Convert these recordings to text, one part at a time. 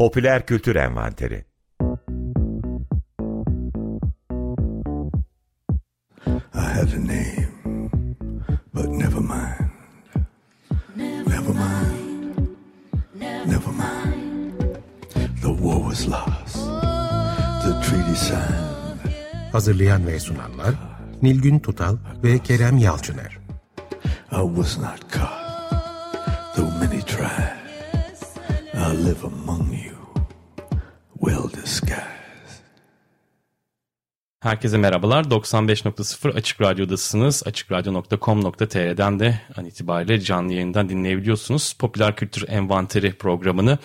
Popüler Kültür Envanteri I had a name, but never mind. Never mind. Never mind. The war was lost. The treaty signed. Hazırlayan ve sunanlar Nilgün Tutal ve Kerem Yalçıner. I was not caught, though many tried. I live among Herkese merhabalar. 95.0 Açık Radyo'dasınız. AçıkRadyo.com.tr'den de an itibariyle canlı yayından dinleyebiliyorsunuz. Popüler Kültür Envanteri programını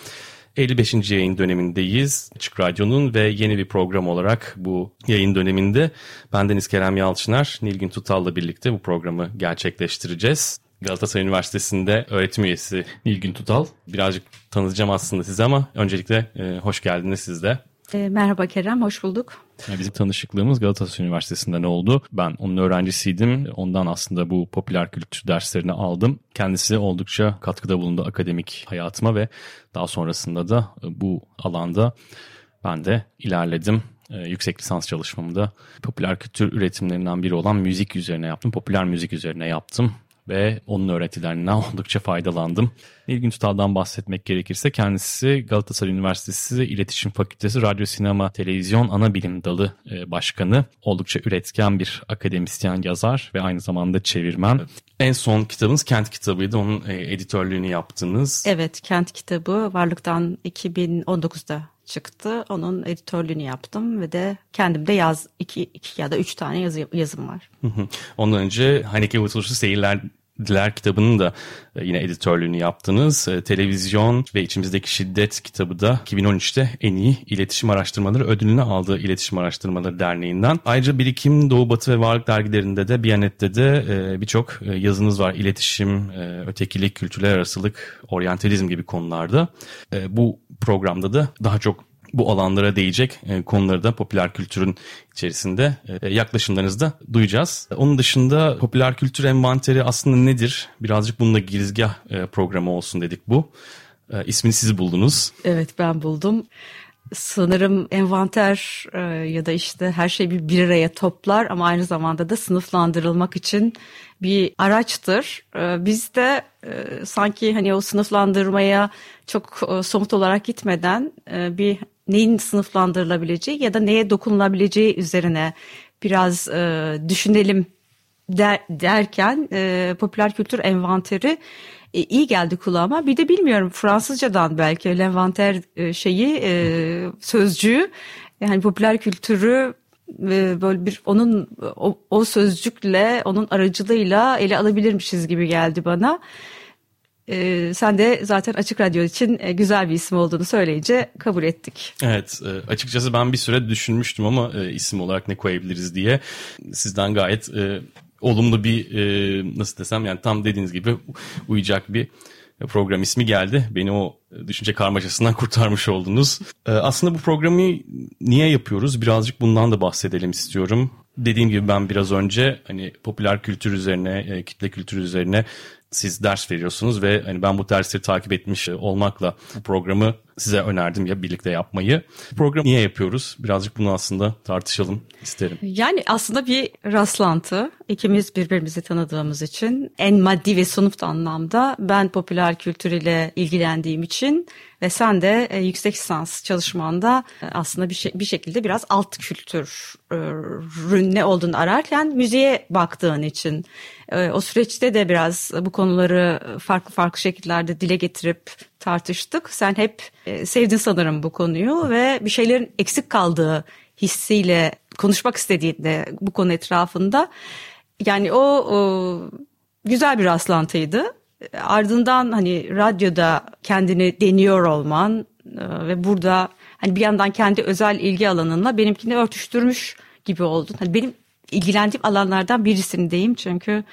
55. yayın dönemindeyiz. Açık Radyo'nun ve yeni bir program olarak bu yayın döneminde bendeniz Kerem Yalçınar, Nilgün Tutal'la birlikte bu programı gerçekleştireceğiz. Galatasaray Üniversitesi'nde öğretim üyesi Nilgün Tutal. Birazcık tanıtacağım aslında size ama öncelikle e, hoş geldiniz siz de. E, merhaba Kerem, hoş bulduk. Bizim tanışıklığımız Galatasaray Üniversitesi'nde ne oldu? Ben onun öğrencisiydim. Ondan aslında bu popüler kültür derslerini aldım. Kendisi oldukça katkıda bulundu akademik hayatıma ve daha sonrasında da bu alanda ben de ilerledim. Ee, yüksek lisans çalışmamda popüler kültür üretimlerinden biri olan müzik üzerine yaptım. Popüler müzik üzerine yaptım ve onun öğretilerinden oldukça faydalandım. Nilgün Tutal'dan bahsetmek gerekirse kendisi Galatasaray Üniversitesi İletişim Fakültesi Radyo Sinema Televizyon Ana Bilim Dalı e, Başkanı. Oldukça üretken bir akademisyen yazar ve aynı zamanda çevirmen. En son kitabınız Kent kitabıydı. Onun e, editörlüğünü yaptınız. Evet, Kent kitabı Varlık'tan 2019'da çıktı. Onun editörlüğünü yaptım ve de kendim de yaz iki, iki ya da üç tane yazı, yazım var. Ondan önce Haneke Vıtılışlı Seyirler Diler kitabının da e, yine editörlüğünü yaptınız. E, televizyon ve içimizdeki şiddet kitabı da 2013'te en iyi iletişim araştırmaları ödülünü aldığı İletişim Araştırmaları Derneği'nden. Ayrıca Birikim, Doğu Batı ve Varlık dergilerinde de Biyanet'te de e, birçok yazınız var. İletişim, ötekilik, kültürler arasılık, oryantalizm gibi konularda. Bu programda da daha çok bu alanlara değecek e, konuları da popüler kültürün içerisinde e, yaklaşımlarınızı da duyacağız. Onun dışında popüler kültür envanteri aslında nedir? Birazcık bununla girizgah e, programı olsun dedik bu. İsmini siz buldunuz. Evet ben buldum. Sanırım envanter ya da işte her şey bir bir araya toplar ama aynı zamanda da sınıflandırılmak için bir araçtır. Biz de sanki hani o sınıflandırmaya çok somut olarak gitmeden bir neyin sınıflandırılabileceği ya da neye dokunulabileceği üzerine biraz e, düşünelim der, derken e, popüler kültür envanteri e, iyi geldi kulağıma. Bir de bilmiyorum Fransızcadan belki envanter e, şeyi e, sözcüğü yani popüler kültürü e, böyle bir onun o, o sözcükle onun aracılığıyla ele alabilirmişiz gibi geldi bana. E, sen de zaten Açık Radyo için e, güzel bir isim olduğunu söyleyince kabul ettik. Evet e, açıkçası ben bir süre düşünmüştüm ama e, isim olarak ne koyabiliriz diye. Sizden gayet e, olumlu bir e, nasıl desem yani tam dediğiniz gibi uyacak bir program ismi geldi. Beni o düşünce karmaşasından kurtarmış oldunuz. E, aslında bu programı niye yapıyoruz? Birazcık bundan da bahsedelim istiyorum. Dediğim gibi ben biraz önce hani popüler kültür üzerine, e, kitle kültürü üzerine siz ders veriyorsunuz ve hani ben bu dersleri takip etmiş olmakla bu programı size önerdim ya birlikte yapmayı. Bu programı niye yapıyoruz? Birazcık bunu aslında tartışalım isterim. Yani aslında bir rastlantı. İkimiz birbirimizi tanıdığımız için en maddi ve somut anlamda ben popüler kültür ile ilgilendiğim için ve sen de e, yüksek lisans çalışmanda e, aslında bir, şey, bir şekilde biraz alt kültürün ne olduğunu ararken müziğe baktığın için e, o süreçte de biraz bu konuları farklı farklı şekillerde dile getirip tartıştık. Sen hep e, sevdin sanırım bu konuyu ve bir şeylerin eksik kaldığı hissiyle konuşmak istediğinde bu konu etrafında yani o, o güzel bir rastlantıydı. Ardından hani radyoda kendini deniyor olman e, ve burada hani bir yandan kendi özel ilgi alanınla benimkini örtüştürmüş gibi oldun. Hani benim ilgilendiğim alanlardan birisindeyim çünkü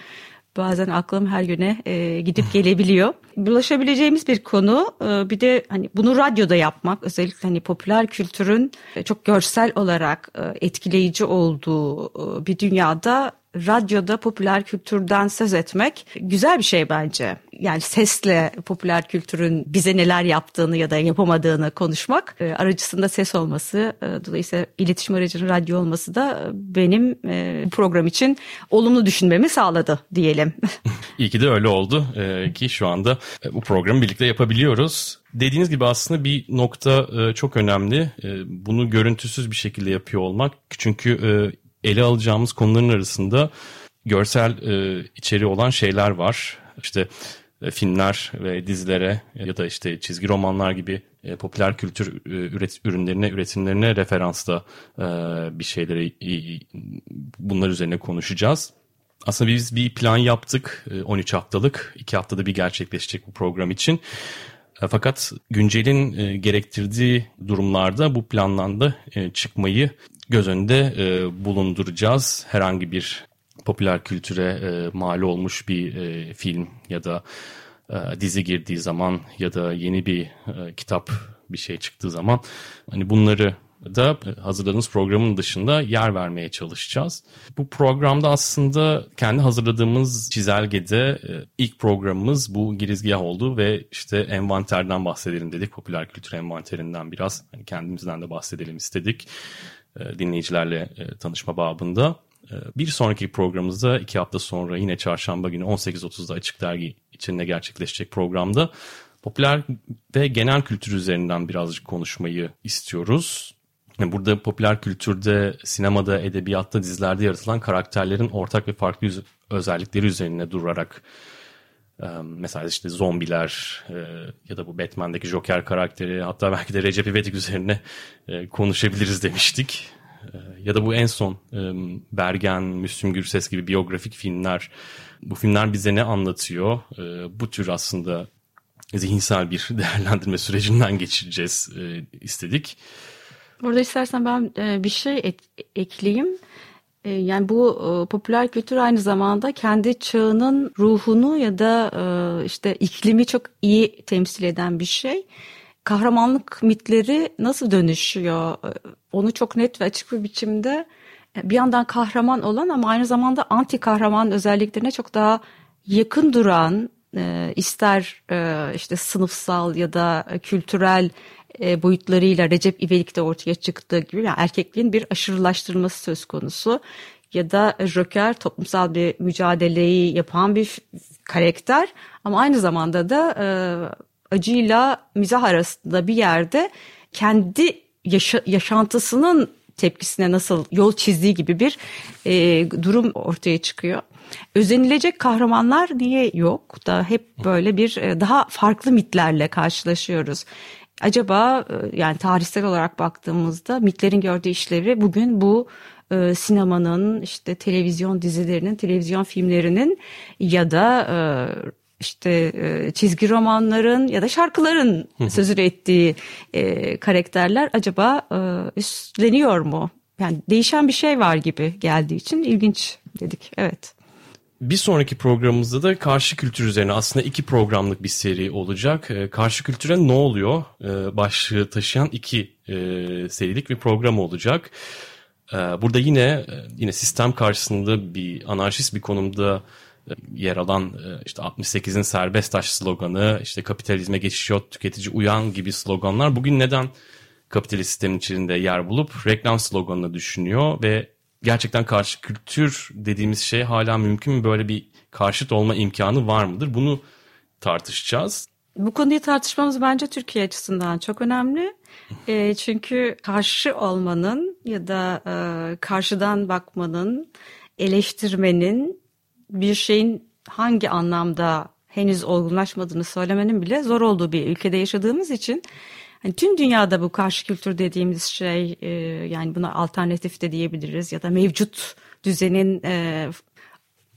bazen aklım her yöne e, gidip gelebiliyor. Bulaşabileceğimiz bir konu. E, bir de hani bunu radyoda yapmak özellikle hani popüler kültürün çok görsel olarak e, etkileyici olduğu e, bir dünyada radyoda popüler kültürden söz etmek güzel bir şey bence. Yani sesle popüler kültürün bize neler yaptığını ya da yapamadığını konuşmak, e, aracısında ses olması, e, dolayısıyla iletişim aracının radyo olması da benim e, program için olumlu düşünmemi sağladı diyelim. İyi ki de öyle oldu ki şu anda bu programı birlikte yapabiliyoruz. Dediğiniz gibi aslında bir nokta çok önemli. Bunu görüntüsüz bir şekilde yapıyor olmak. Çünkü ele alacağımız konuların arasında görsel e, içeriği olan şeyler var. İşte e, filmler ve dizilere ya da işte çizgi romanlar gibi e, popüler kültür e, üret, ürünlerine, üretimlerine referansla e, bir şeyleri e, bunlar üzerine konuşacağız. Aslında biz bir plan yaptık 13 haftalık. 2 haftada bir gerçekleşecek bu program için. Fakat güncelin gerektirdiği durumlarda bu plandan da çıkmayı göz önünde e, bulunduracağız. Herhangi bir popüler kültüre e, mal olmuş bir e, film ya da e, dizi girdiği zaman ya da yeni bir e, kitap bir şey çıktığı zaman hani bunları da hazırladığımız programın dışında yer vermeye çalışacağız. Bu programda aslında kendi hazırladığımız çizelgede e, ilk programımız bu girizgah oldu ve işte envanterden bahsedelim dedik. Popüler kültür envanterinden biraz hani kendimizden de bahsedelim istedik. E, dinleyicilerle e, tanışma babında. E, bir sonraki programımızda iki hafta sonra yine çarşamba günü 18.30'da Açık Dergi içinde gerçekleşecek programda popüler ve genel kültür üzerinden birazcık konuşmayı istiyoruz. Burada popüler kültürde, sinemada, edebiyatta, dizilerde yaratılan karakterlerin ortak ve farklı özellikleri üzerine durarak mesela işte zombiler ya da bu Batman'deki Joker karakteri hatta belki de Recep İvedik üzerine konuşabiliriz demiştik. Ya da bu en son Bergen, Müslüm Gürses gibi biyografik filmler. Bu filmler bize ne anlatıyor? Bu tür aslında zihinsel bir değerlendirme sürecinden geçireceğiz istedik. Burada istersen ben bir şey et, ekleyeyim. E, yani bu e, popüler kültür aynı zamanda kendi çağının ruhunu ya da e, işte iklimi çok iyi temsil eden bir şey. Kahramanlık mitleri nasıl dönüşüyor? Onu çok net ve açık bir biçimde bir yandan kahraman olan ama aynı zamanda anti kahraman özelliklerine çok daha yakın duran ister işte sınıfsal ya da kültürel e, boyutlarıyla Recep İvedik de ortaya çıktığı gibi yani erkekliğin bir aşırılaştırılması söz konusu ya da Joker toplumsal bir mücadeleyi yapan bir karakter ama aynı zamanda da e, acıyla mizah arasında bir yerde kendi yaşa, yaşantısının tepkisine nasıl yol çizdiği gibi bir e, durum ortaya çıkıyor. Özenilecek kahramanlar niye yok da hep böyle bir e, daha farklı mitlerle karşılaşıyoruz. Acaba e, yani tarihsel olarak baktığımızda mitlerin gördüğü işlevi bugün bu e, sinemanın işte televizyon dizilerinin, televizyon filmlerinin ya da e, işte e, çizgi romanların ya da şarkıların sözünü ettiği e, karakterler acaba e, üstleniyor mu? Yani değişen bir şey var gibi geldiği için ilginç dedik. Evet. Bir sonraki programımızda da karşı kültür üzerine aslında iki programlık bir seri olacak. Ee, karşı kültüre ne oluyor ee, başlığı taşıyan iki e, serilik bir program olacak. Ee, burada yine e, yine sistem karşısında bir anarşist bir konumda e, yer alan işte 68'in serbest taş sloganı, işte kapitalizme geçiş yok, tüketici uyan gibi sloganlar bugün neden kapitalist sistemin içinde yer bulup reklam sloganını düşünüyor ve gerçekten karşı kültür dediğimiz şey hala mümkün mü? Böyle bir karşıt olma imkanı var mıdır? Bunu tartışacağız. Bu konuyu tartışmamız bence Türkiye açısından çok önemli. E, çünkü karşı olmanın ya da e, karşıdan bakmanın, eleştirmenin bir şeyin hangi anlamda henüz olgunlaşmadığını söylemenin bile zor olduğu bir ülkede yaşadığımız için Hani tüm dünyada bu karşı kültür dediğimiz şey e, yani buna alternatif de diyebiliriz ya da mevcut düzenin e,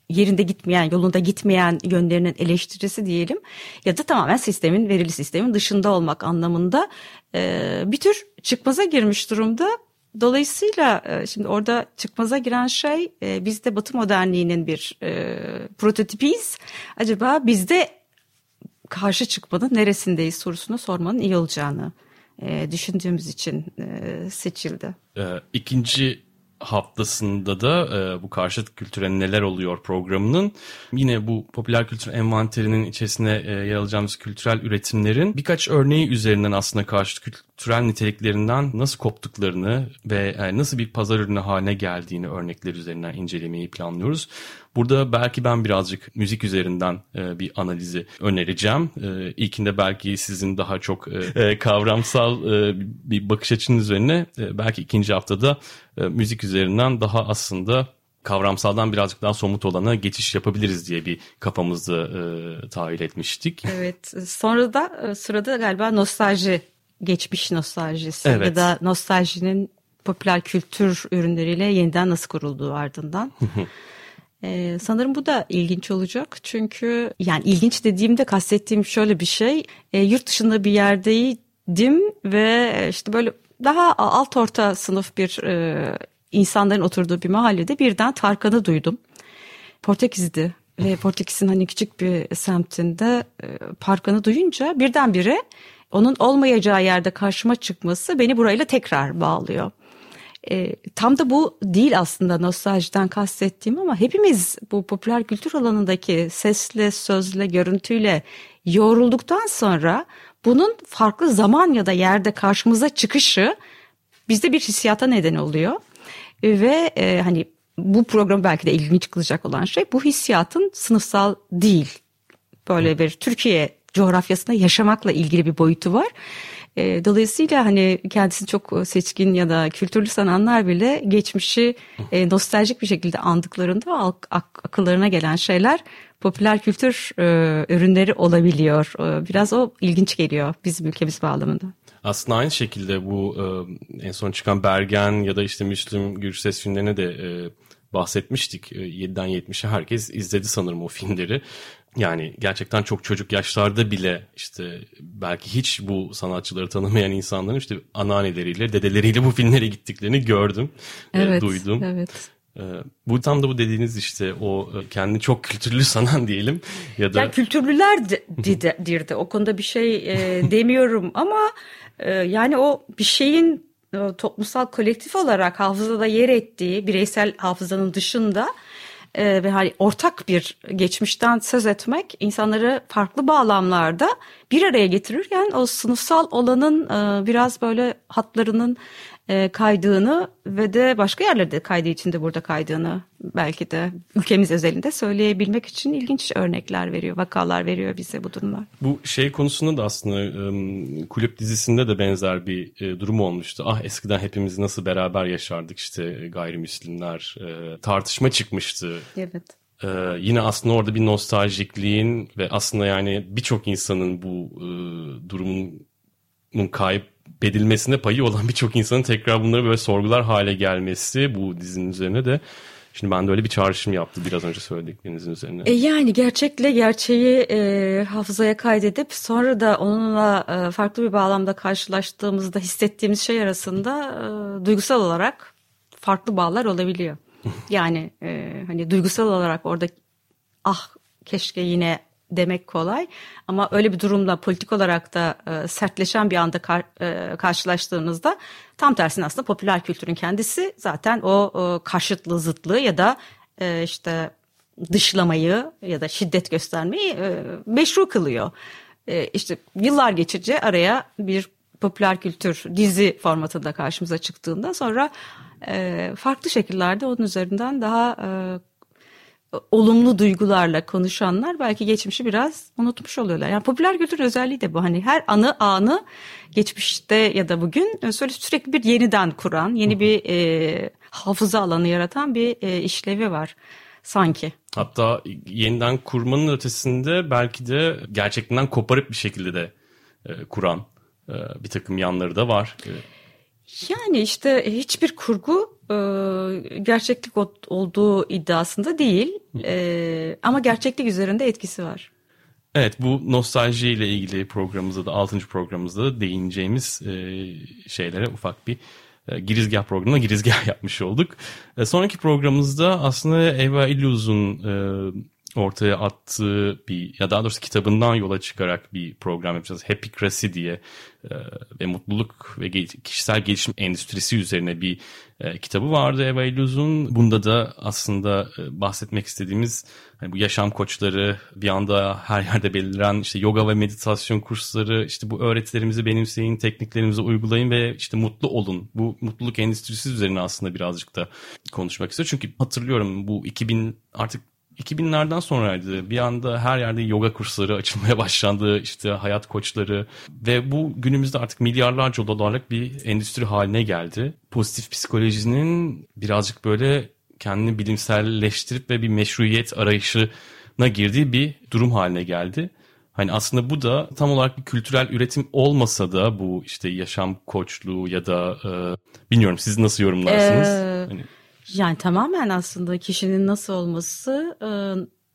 yerinde gitmeyen, yolunda gitmeyen yönlerinin eleştirisi diyelim ya da tamamen sistemin, verili sistemin dışında olmak anlamında e, bir tür çıkmaza girmiş durumda. Dolayısıyla e, şimdi orada çıkmaza giren şey e, biz de Batı modernliğinin bir e, prototipiyiz. Acaba bizde karşı çıkmanın neresindeyiz sorusunu sormanın iyi olacağını e, düşündüğümüz için e, seçildi. E, ikinci haftasında da e, bu karşıt kültüre neler oluyor programının yine bu popüler kültür envanterinin içerisine e, yer alacağımız kültürel üretimlerin birkaç örneği üzerinden aslında karşıt kültürel niteliklerinden nasıl koptuklarını ve e, nasıl bir pazar ürünü haline geldiğini örnekler üzerinden incelemeyi planlıyoruz. Burada belki ben birazcık müzik üzerinden e, bir analizi önereceğim. E, ilkinde belki sizin daha çok kavramsal bir bakış açınız üzerine e, belki ikinci haftada müzik üzerinden daha aslında kavramsaldan birazcık daha somut olana geçiş yapabiliriz diye bir kafamızda e, tahayyül etmiştik. Evet sonra da sırada galiba nostalji, geçmiş nostaljisi evet. ya da nostaljinin popüler kültür ürünleriyle yeniden nasıl kurulduğu ardından. Ee, sanırım bu da ilginç olacak çünkü yani ilginç dediğimde kastettiğim şöyle bir şey e, yurt dışında bir yerdeydim ve işte böyle daha alt orta sınıf bir e, insanların oturduğu bir mahallede birden Tarkan'ı duydum. Portekiz'di ve Portekiz'in hani küçük bir semtinde e, Tarkan'ı duyunca birdenbire onun olmayacağı yerde karşıma çıkması beni burayla tekrar bağlıyor. E, tam da bu değil aslında nostaljiden kastettiğim ama hepimiz bu popüler kültür alanındaki sesle, sözle, görüntüyle yoğrulduktan sonra bunun farklı zaman ya da yerde karşımıza çıkışı bizde bir hissiyata neden oluyor. Ve e, hani bu program belki de ilginç kılacak olan şey bu hissiyatın sınıfsal değil. Böyle bir Türkiye coğrafyasında yaşamakla ilgili bir boyutu var. E, dolayısıyla hani kendisini çok seçkin ya da kültürlü sananlar bile geçmişi e, nostaljik bir şekilde andıklarında ak- ak- akıllarına gelen şeyler popüler kültür e, ürünleri olabiliyor. E, biraz o ilginç geliyor bizim ülkemiz bağlamında. Aslında aynı şekilde bu e, en son çıkan Bergen ya da işte Müslüm Gürses filmlerine de e, bahsetmiştik. E, 7'den 70'e herkes izledi sanırım o filmleri. Yani gerçekten çok çocuk yaşlarda bile işte belki hiç bu sanatçıları tanımayan insanların işte anneanneleriyle, dedeleriyle bu filmlere gittiklerini gördüm, evet, e, duydum. Evet. E, bu tam da bu dediğiniz işte o e, kendini çok kültürlü sanan diyelim ya da... Yani kültürlüler de, O konuda bir şey e, demiyorum ama e, yani o bir şeyin e, toplumsal kolektif olarak hafızada yer ettiği bireysel hafızanın dışında e, ve hani ortak bir geçmişten söz etmek insanları farklı bağlamlarda bir araya getirirken o sınıfsal olanın e, biraz böyle hatlarının e, kaydığını ve de başka yerlerde kaydığı için de burada kaydığını belki de ülkemiz özelinde söyleyebilmek için ilginç örnekler veriyor, vakalar veriyor bize bu durumlar. Bu şey konusunda da aslında kulüp dizisinde de benzer bir e, durum olmuştu. Ah eskiden hepimiz nasıl beraber yaşardık işte gayrimüslimler e, tartışma çıkmıştı. Evet. Ee, yine aslında orada bir nostaljikliğin ve aslında yani birçok insanın bu e, durumun kayıp bedilmesine payı olan birçok insanın tekrar bunları böyle sorgular hale gelmesi bu dizinin üzerine de Şimdi ben de öyle bir çağrışım yaptı biraz önce söylediklerinizin üzerine. E yani gerçekle gerçeği e, hafızaya kaydedip sonra da onunla e, farklı bir bağlamda karşılaştığımızda hissettiğimiz şey arasında e, duygusal olarak farklı bağlar olabiliyor. yani e, hani duygusal olarak orada ah keşke yine demek kolay ama öyle bir durumla politik olarak da e, sertleşen bir anda kar, e, karşılaştığınızda tam tersine aslında popüler kültürün kendisi zaten o e, karşıtlığı zıtlığı ya da e, işte dışlamayı ya da şiddet göstermeyi e, meşru kılıyor. E, işte yıllar geçince araya bir popüler kültür dizi formatında karşımıza çıktığında sonra e, farklı şekillerde onun üzerinden daha e, olumlu duygularla konuşanlar belki geçmişi biraz unutmuş oluyorlar. Yani popüler kültür özelliği de bu. Hani her anı anı geçmişte ya da bugün e, sürekli bir yeniden kuran, yeni bir e, hafıza alanı yaratan bir e, işlevi var sanki. Hatta yeniden kurmanın ötesinde belki de gerçekten koparıp bir şekilde de e, kuran e, bir takım yanları da var. E, yani işte hiçbir kurgu e, gerçeklik olduğu iddiasında değil e, ama gerçeklik üzerinde etkisi var. Evet bu nostalji ile ilgili programımızda da 6. programımızda da değineceğimiz e, şeylere ufak bir e, girizgah programına girizgah yapmış olduk. E, sonraki programımızda aslında Eva Illuz'un e, ortaya attığı bir ya daha doğrusu kitabından yola çıkarak bir program yapacağız. Happycracy diye e, ve mutluluk ve kişisel gelişim endüstrisi üzerine bir e, kitabı vardı Eva Illuz'un. Bunda da aslında e, bahsetmek istediğimiz hani bu yaşam koçları bir anda her yerde beliren işte yoga ve meditasyon kursları işte bu öğretilerimizi benimseyin, tekniklerimizi uygulayın ve işte mutlu olun. Bu mutluluk endüstrisi üzerine aslında birazcık da konuşmak istiyor. Çünkü hatırlıyorum bu 2000 artık 2000'lerden sonraydı. Bir anda her yerde yoga kursları açılmaya başlandı. İşte hayat koçları ve bu günümüzde artık milyarlarca dolarlık bir endüstri haline geldi. Pozitif psikolojinin birazcık böyle kendini bilimselleştirip ve bir meşruiyet arayışına girdiği bir durum haline geldi. Hani aslında bu da tam olarak bir kültürel üretim olmasa da bu işte yaşam koçluğu ya da e, bilmiyorum siz nasıl yorumlarsınız? Ee, hani... Yani tamamen aslında kişinin nasıl olması e,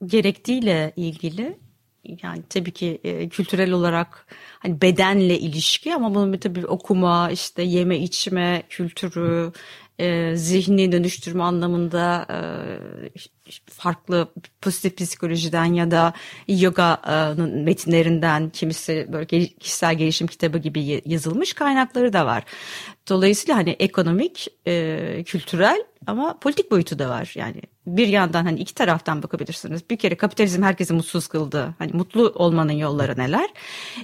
gerektiğiyle ilgili. Yani tabii ki e, kültürel olarak hani bedenle ilişki ama bunun bir tabii okuma, işte yeme içme kültürü, e, zihni dönüştürme anlamında e, farklı pozitif psikolojiden ya da yoga'nın metinlerinden kimisi böyle kişisel gelişim kitabı gibi yazılmış kaynakları da var. Dolayısıyla hani ekonomik, e, kültürel ama politik boyutu da var. Yani bir yandan hani iki taraftan bakabilirsiniz. Bir kere kapitalizm herkesi mutsuz kıldı. Hani mutlu olmanın yolları neler?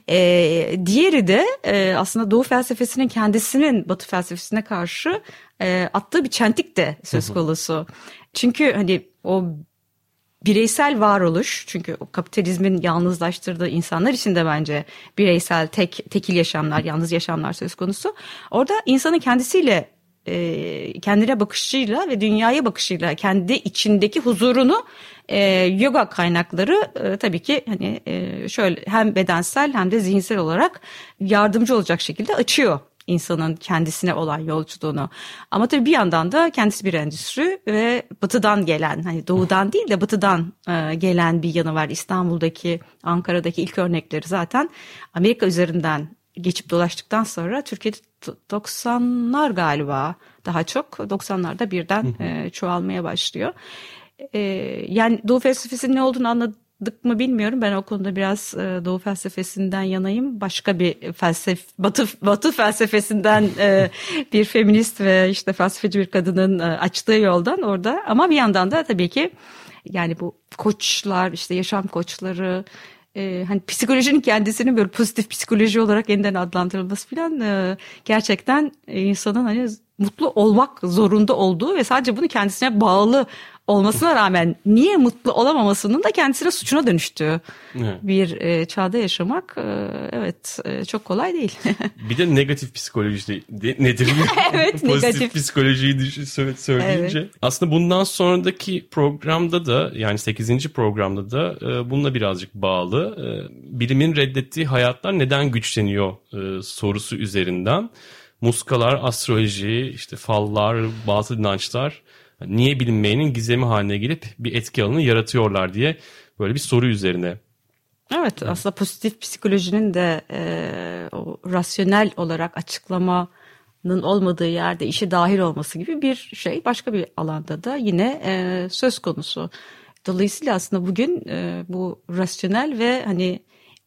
E, diğeri de e, aslında Doğu felsefesinin kendisinin Batı felsefesine karşı e, attığı bir çentik de söz konusu. Çünkü hani o bireysel varoluş çünkü o kapitalizmin yalnızlaştırdığı insanlar için de bence bireysel tek tekil yaşamlar, yalnız yaşamlar söz konusu. Orada insanın kendisiyle e, kendine bakışıyla ve dünyaya bakışıyla kendi içindeki huzurunu e, yoga kaynakları e, tabii ki hani e, şöyle hem bedensel hem de zihinsel olarak yardımcı olacak şekilde açıyor insanın kendisine olan yolculuğunu. Ama tabii bir yandan da kendisi bir endüstri ve batıdan gelen hani doğudan değil de batıdan e, gelen bir yanı var. İstanbul'daki, Ankara'daki ilk örnekleri zaten Amerika üzerinden geçip dolaştıktan sonra Türkiye'de 90'lar galiba daha çok 90'larda birden e, çoğalmaya başlıyor. E, yani Doğu felsefesinin ne olduğunu anladık mı bilmiyorum. Ben o konuda biraz e, Doğu felsefesinden yanayım. Başka bir felsef Batı Batı felsefesinden e, bir feminist ve işte felsefeci bir kadının e, açtığı yoldan orada. Ama bir yandan da tabii ki yani bu koçlar işte yaşam koçları e, hani psikolojinin kendisinin böyle pozitif psikoloji olarak yeniden adlandırılması falan e, gerçekten insanın hani mutlu olmak zorunda olduğu ve sadece bunu kendisine bağlı olmasına rağmen niye mutlu olamamasının da kendisine suçuna dönüştüğü evet. bir e, çağda yaşamak e, evet e, çok kolay değil. bir de negatif psikoloji de, nedir? evet Pozitif negatif. psikolojiyi düşün, söyleyince. Evet. Aslında bundan sonraki programda da yani 8. programda da e, bununla birazcık bağlı. E, bilimin reddettiği hayatlar neden güçleniyor e, sorusu üzerinden. Muskalar, astroloji, işte fallar, bazı inançlar niye bilinmeyenin gizemi haline gelip bir etki alanı yaratıyorlar diye böyle bir soru üzerine. Evet aslında pozitif psikolojinin de e, o rasyonel olarak açıklamanın olmadığı yerde işe dahil olması gibi bir şey başka bir alanda da yine e, söz konusu. Dolayısıyla aslında bugün e, bu rasyonel ve hani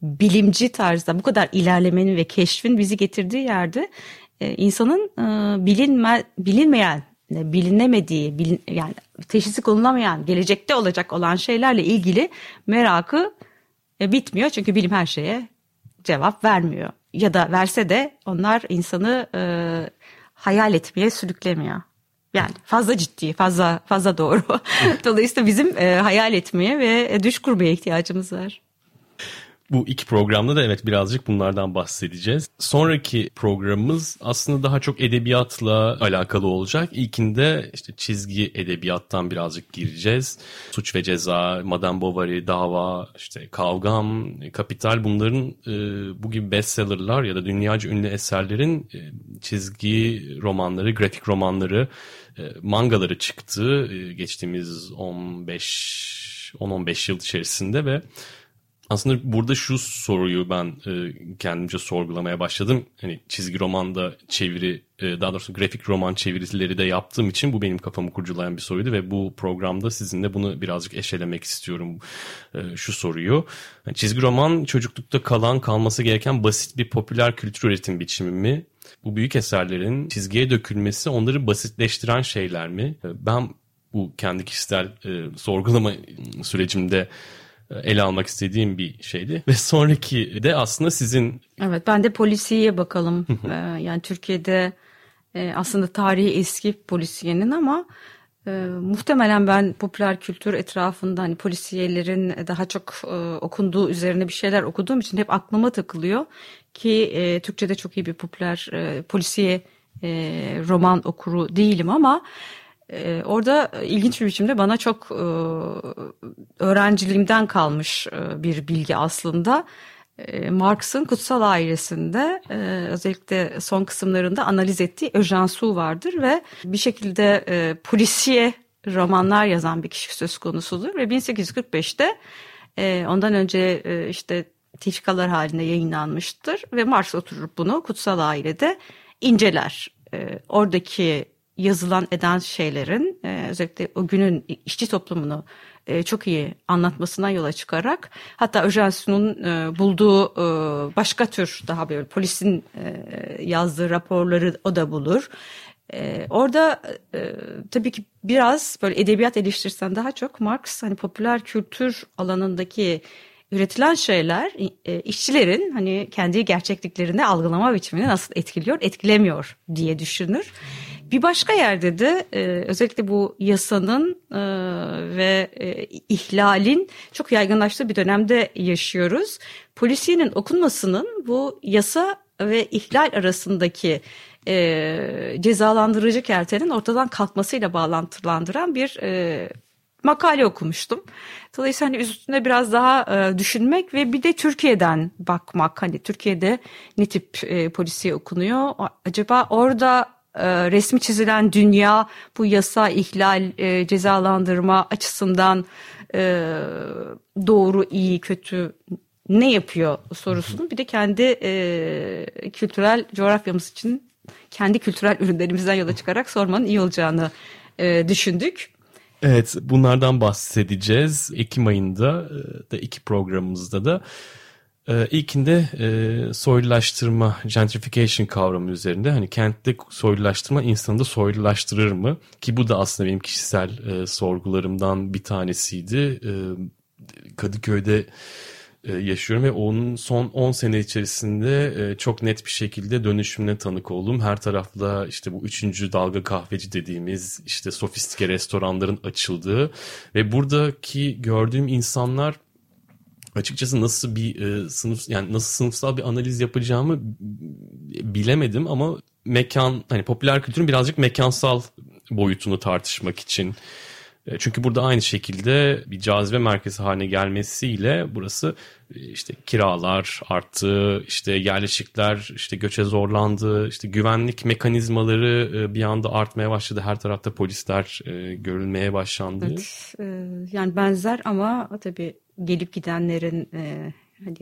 bilimci tarzda bu kadar ilerlemenin ve keşfin bizi getirdiği yerde e, insanın e, bilinme, bilinmeyen bilinemediği, bilin, yani teşhisi konulamayan, gelecekte olacak olan şeylerle ilgili merakı e, bitmiyor. Çünkü bilim her şeye cevap vermiyor. Ya da verse de onlar insanı e, hayal etmeye sürüklemiyor. Yani fazla ciddi, fazla fazla doğru. Dolayısıyla bizim e, hayal etmeye ve düş kurmaya ihtiyacımız var. Bu iki programda da evet birazcık bunlardan bahsedeceğiz. Sonraki programımız aslında daha çok edebiyatla alakalı olacak. İlkinde işte çizgi edebiyattan birazcık gireceğiz. Suç ve Ceza, Madame Bovary, Dava, işte Kavgam, Kapital bunların e, bu gibi bestsellerlar ya da dünyaca ünlü eserlerin e, çizgi romanları, grafik romanları, e, mangaları çıktı e, geçtiğimiz 15 10-15 yıl içerisinde ve Aslında burada şu soruyu ben e, kendimce sorgulamaya başladım. Hani çizgi romanda çeviri, e, daha doğrusu grafik roman çevirileri de yaptığım için bu benim kafamı kurcalayan bir soruydu ve bu programda sizinle bunu birazcık eşelemek istiyorum e, şu soruyu. Yani çizgi roman çocuklukta kalan, kalması gereken basit bir popüler kültür üretim biçimi mi? Bu büyük eserlerin çizgiye dökülmesi onları basitleştiren şeyler mi? E, ben bu kendi kişisel e, sorgulama sürecimde ele almak istediğim bir şeydi. Ve sonraki de aslında sizin... Evet ben de polisiye bakalım. ee, yani Türkiye'de e, aslında tarihi eski polisiyenin ama e, muhtemelen ben popüler kültür etrafında hani polisiyelerin daha çok e, okunduğu üzerine bir şeyler okuduğum için hep aklıma takılıyor. Ki e, Türkçe'de çok iyi bir popüler e, polisiye e, roman okuru değilim ama... Ee, orada ilginç bir biçimde bana çok e, öğrenciliğimden kalmış e, bir bilgi aslında. E, Marx'ın Kutsal Ailesi'nde e, özellikle son kısımlarında analiz ettiği Sue vardır ve bir şekilde e, polisiye romanlar yazan bir kişi söz konusudur ve 1845'te e, ondan önce e, işte tifkalar halinde yayınlanmıştır ve Marx oturur bunu Kutsal Aile'de inceler. E, oradaki yazılan eden şeylerin e, özellikle o günün işçi toplumunu e, çok iyi anlatmasından yola çıkarak hatta Öjensu'nun e, bulduğu e, başka tür daha böyle polisin e, yazdığı raporları o da bulur. E, orada e, tabii ki biraz böyle edebiyat eleştirsen daha çok Marx hani popüler kültür alanındaki üretilen şeyler e, işçilerin hani kendi gerçekliklerini algılama biçimini nasıl etkiliyor, etkilemiyor diye düşünür. Bir başka yerde de e, özellikle bu yasanın e, ve e, ihlalin çok yaygınlaştığı bir dönemde yaşıyoruz. Polisiyenin okunmasının bu yasa ve ihlal arasındaki e, cezalandırıcı kertenin ortadan kalkmasıyla bağlantılandıran bir e, makale okumuştum. Dolayısıyla hani üstünde biraz daha e, düşünmek ve bir de Türkiye'den bakmak. Hani Türkiye'de ne tip e, polisiye okunuyor? Acaba orada e, resmi çizilen dünya bu yasa ihlal e, cezalandırma açısından e, doğru iyi kötü ne yapıyor sorusunu bir de kendi kültürel coğrafyamız için kendi kültürel ürünlerimizden yola çıkarak sormanın iyi olacağını düşündük. Evet bunlardan bahsedeceğiz. Ekim ayında da iki programımızda da ee, ilkinde e, soylulaştırma, gentrification kavramı üzerinde hani kentte soylulaştırma insanı da soylulaştırır mı? Ki bu da aslında benim kişisel e, sorgularımdan bir tanesiydi. E, Kadıköy'de yaşıyorum ve onun son 10 sene içerisinde çok net bir şekilde dönüşümüne tanık oldum. Her tarafta işte bu üçüncü dalga kahveci dediğimiz işte sofistike restoranların açıldığı ve buradaki gördüğüm insanlar açıkçası nasıl bir e, sınıf yani nasıl sınıfsal bir analiz yapacağımı bilemedim ama mekan hani popüler kültürün birazcık mekansal boyutunu tartışmak için e, çünkü burada aynı şekilde bir cazibe merkezi haline gelmesiyle burası e, işte kiralar arttı, işte yerleşikler işte göçe zorlandı, işte güvenlik mekanizmaları e, bir anda artmaya başladı. Her tarafta polisler görülmeye başlandı. Evet, yani benzer ama tabii gelip gidenlerin e, hani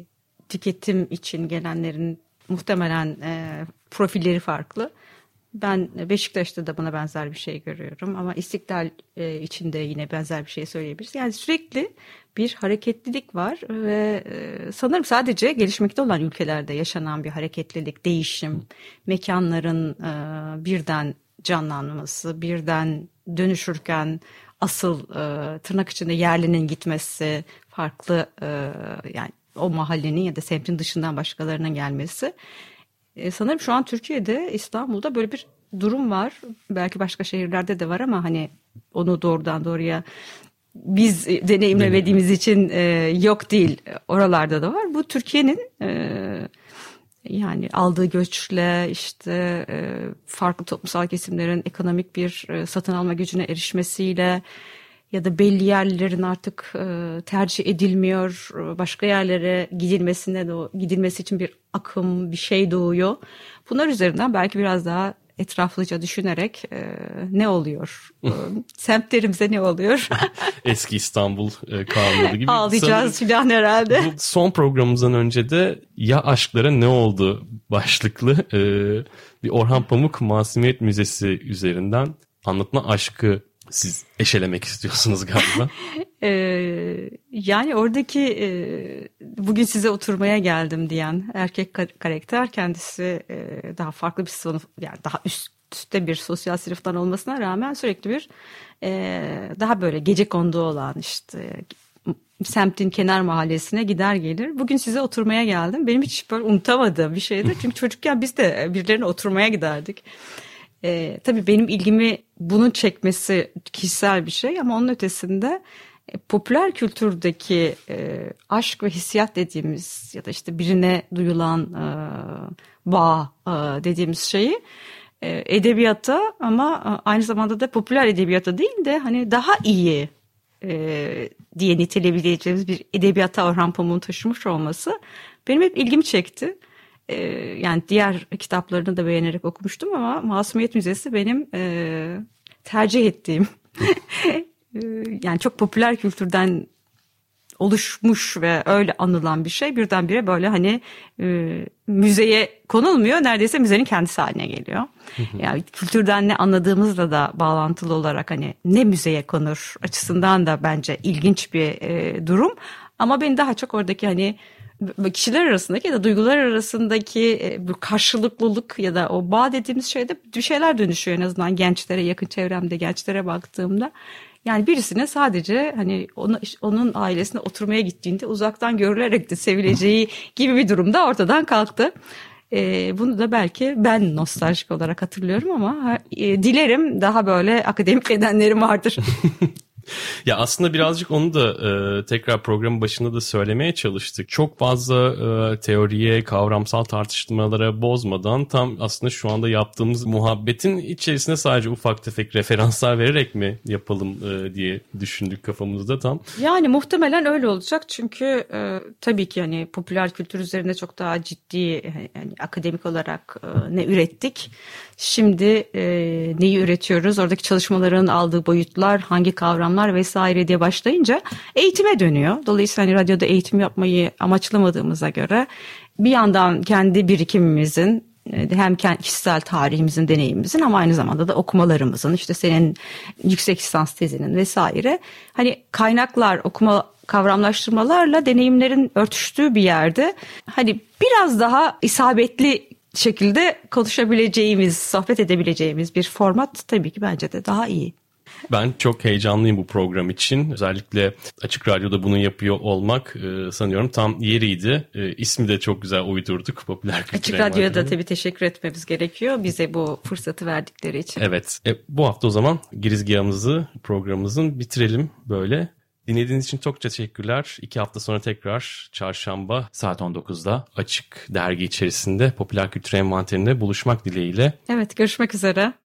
tüketim için gelenlerin muhtemelen e, profilleri farklı. Ben Beşiktaş'ta da buna benzer bir şey görüyorum ama İstiklal e, için de yine benzer bir şey söyleyebiliriz. Yani sürekli bir hareketlilik var ve e, sanırım sadece gelişmekte olan ülkelerde yaşanan bir hareketlilik, değişim, mekanların e, birden canlanması, birden dönüşürken asıl e, tırnak içinde yerlinin gitmesi, farklı e, yani o mahallenin ya da semtin dışından başkalarının gelmesi. E, sanırım şu an Türkiye'de İstanbul'da böyle bir durum var. Belki başka şehirlerde de var ama hani onu doğrudan doğruya biz deneyimlemediğimiz için e, yok değil. Oralarda da var. Bu Türkiye'nin e, yani aldığı göçle işte e, farklı toplumsal kesimlerin ekonomik bir e, satın alma gücüne erişmesiyle ya da belli yerlerin artık e, tercih edilmiyor, başka yerlere gidilmesine de gidilmesi için bir akım, bir şey doğuyor. Bunlar üzerinden belki biraz daha etraflıca düşünerek e, ne oluyor? e, semtlerimize ne oluyor? Eski İstanbul e, kanunları gibi. Ağlayacağız filan herhalde. Bu son programımızdan önce de ya aşklara ne oldu başlıklı e, bir Orhan Pamuk Masumiyet Müzesi üzerinden anlatma aşkı siz eşelemek istiyorsunuz galiba. Ee, yani oradaki e, bugün size oturmaya geldim diyen erkek karakter kendisi e, daha farklı bir sınıf yani daha üstte bir sosyal sınıftan olmasına rağmen sürekli bir e, daha böyle gece kondu olan işte semtin kenar mahallesine gider gelir. Bugün size oturmaya geldim. Benim hiç böyle unutamadığım bir şeydi. Çünkü çocukken biz de birilerine oturmaya giderdik. E, tabii benim ilgimi bunun çekmesi kişisel bir şey ama onun ötesinde e, popüler kültürdeki e, aşk ve hissiyat dediğimiz ya da işte birine duyulan e, bağ e, dediğimiz şeyi e, edebiyata ama e, aynı zamanda da popüler edebiyata değil de hani daha iyi e, diye niteleyebileceğimiz bir edebiyata Orhan Pamuk'un taşımış olması benim hep ilgimi çekti. E, yani diğer kitaplarını da beğenerek okumuştum ama Masumiyet Müzesi benim e, tercih ettiğim e, yani çok popüler kültürden oluşmuş ve öyle anılan bir şey birdenbire böyle hani e, müzeye konulmuyor neredeyse müzenin kendisi haline geliyor. yani kültürden ne anladığımızla da bağlantılı olarak hani ne müzeye konur açısından da bence ilginç bir e, durum. Ama beni daha çok oradaki hani kişiler arasındaki ya da duygular arasındaki e, bu karşılıklılık ya da o bağ dediğimiz şeyde bir şeyler dönüşüyor en azından gençlere yakın çevremde gençlere baktığımda. Yani birisine sadece hani onu, onun ailesine oturmaya gittiğinde uzaktan görülerek de sevileceği gibi bir durumda ortadan kalktı. E, bunu da belki ben nostaljik olarak hatırlıyorum ama e, dilerim daha böyle akademik nedenlerim vardır. ya aslında birazcık onu da e, tekrar programın başında da söylemeye çalıştık. Çok fazla e, teoriye, kavramsal tartışmalara bozmadan tam aslında şu anda yaptığımız muhabbetin içerisine sadece ufak tefek referanslar vererek mi yapalım e, diye düşündük kafamızda tam. Yani muhtemelen öyle olacak çünkü e, tabii ki hani popüler kültür üzerinde çok daha ciddi yani akademik olarak e, ne ürettik. Şimdi e, neyi üretiyoruz? Oradaki çalışmaların aldığı boyutlar, hangi kavramlar vesaire diye başlayınca eğitime dönüyor. Dolayısıyla hani radyoda eğitim yapmayı amaçlamadığımıza göre bir yandan kendi birikimimizin e, hem kişisel tarihimizin, deneyimimizin ama aynı zamanda da okumalarımızın, işte senin yüksek lisans tezinin vesaire. Hani kaynaklar, okuma kavramlaştırmalarla deneyimlerin örtüştüğü bir yerde hani biraz daha isabetli şekilde konuşabileceğimiz, sohbet edebileceğimiz bir format tabii ki bence de daha iyi. Ben çok heyecanlıyım bu program için. Özellikle Açık Radyo'da bunu yapıyor olmak e, sanıyorum tam yeriydi. E, ismi de çok güzel uydurduk. Popüler Açık Radyo'ya da tabii teşekkür etmemiz gerekiyor. Bize bu fırsatı verdikleri için. Evet. E, bu hafta o zaman girizgahımızı, programımızın bitirelim böyle. Dinlediğiniz için çok teşekkürler. İki hafta sonra tekrar çarşamba saat 19'da açık dergi içerisinde popüler kültür envanterinde buluşmak dileğiyle. Evet görüşmek üzere.